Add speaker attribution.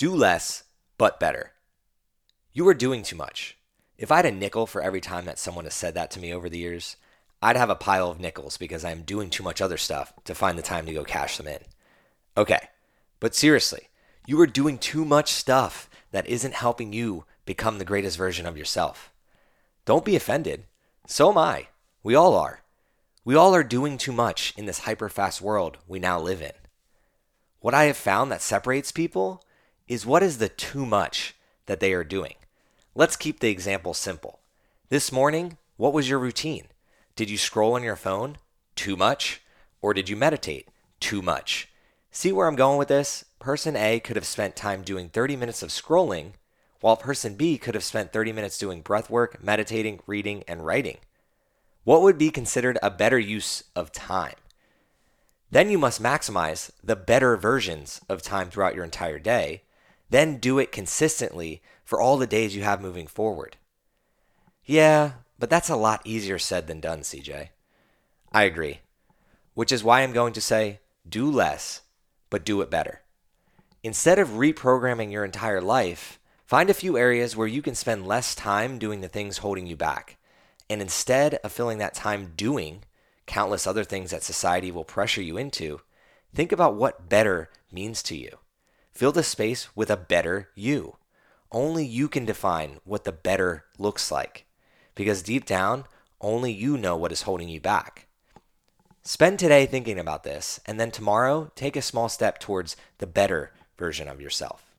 Speaker 1: Do less, but better. You are doing too much. If I had a nickel for every time that someone has said that to me over the years, I'd have a pile of nickels because I'm doing too much other stuff to find the time to go cash them in. Okay, but seriously, you are doing too much stuff that isn't helping you become the greatest version of yourself. Don't be offended. So am I. We all are. We all are doing too much in this hyper fast world we now live in. What I have found that separates people is what is the too much that they are doing. Let's keep the example simple. This morning, what was your routine? Did you scroll on your phone? Too much? Or did you meditate? Too much? See where I'm going with this? Person A could have spent time doing 30 minutes of scrolling, while person B could have spent 30 minutes doing breath work, meditating, reading, and writing. What would be considered a better use of time? Then you must maximize the better versions of time throughout your entire day then do it consistently for all the days you have moving forward. Yeah, but that's a lot easier said than done, CJ. I agree. Which is why I'm going to say do less, but do it better. Instead of reprogramming your entire life, find a few areas where you can spend less time doing the things holding you back. And instead of filling that time doing countless other things that society will pressure you into, think about what better means to you. Fill the space with a better you. Only you can define what the better looks like. Because deep down, only you know what is holding you back. Spend today thinking about this, and then tomorrow, take a small step towards the better version of yourself.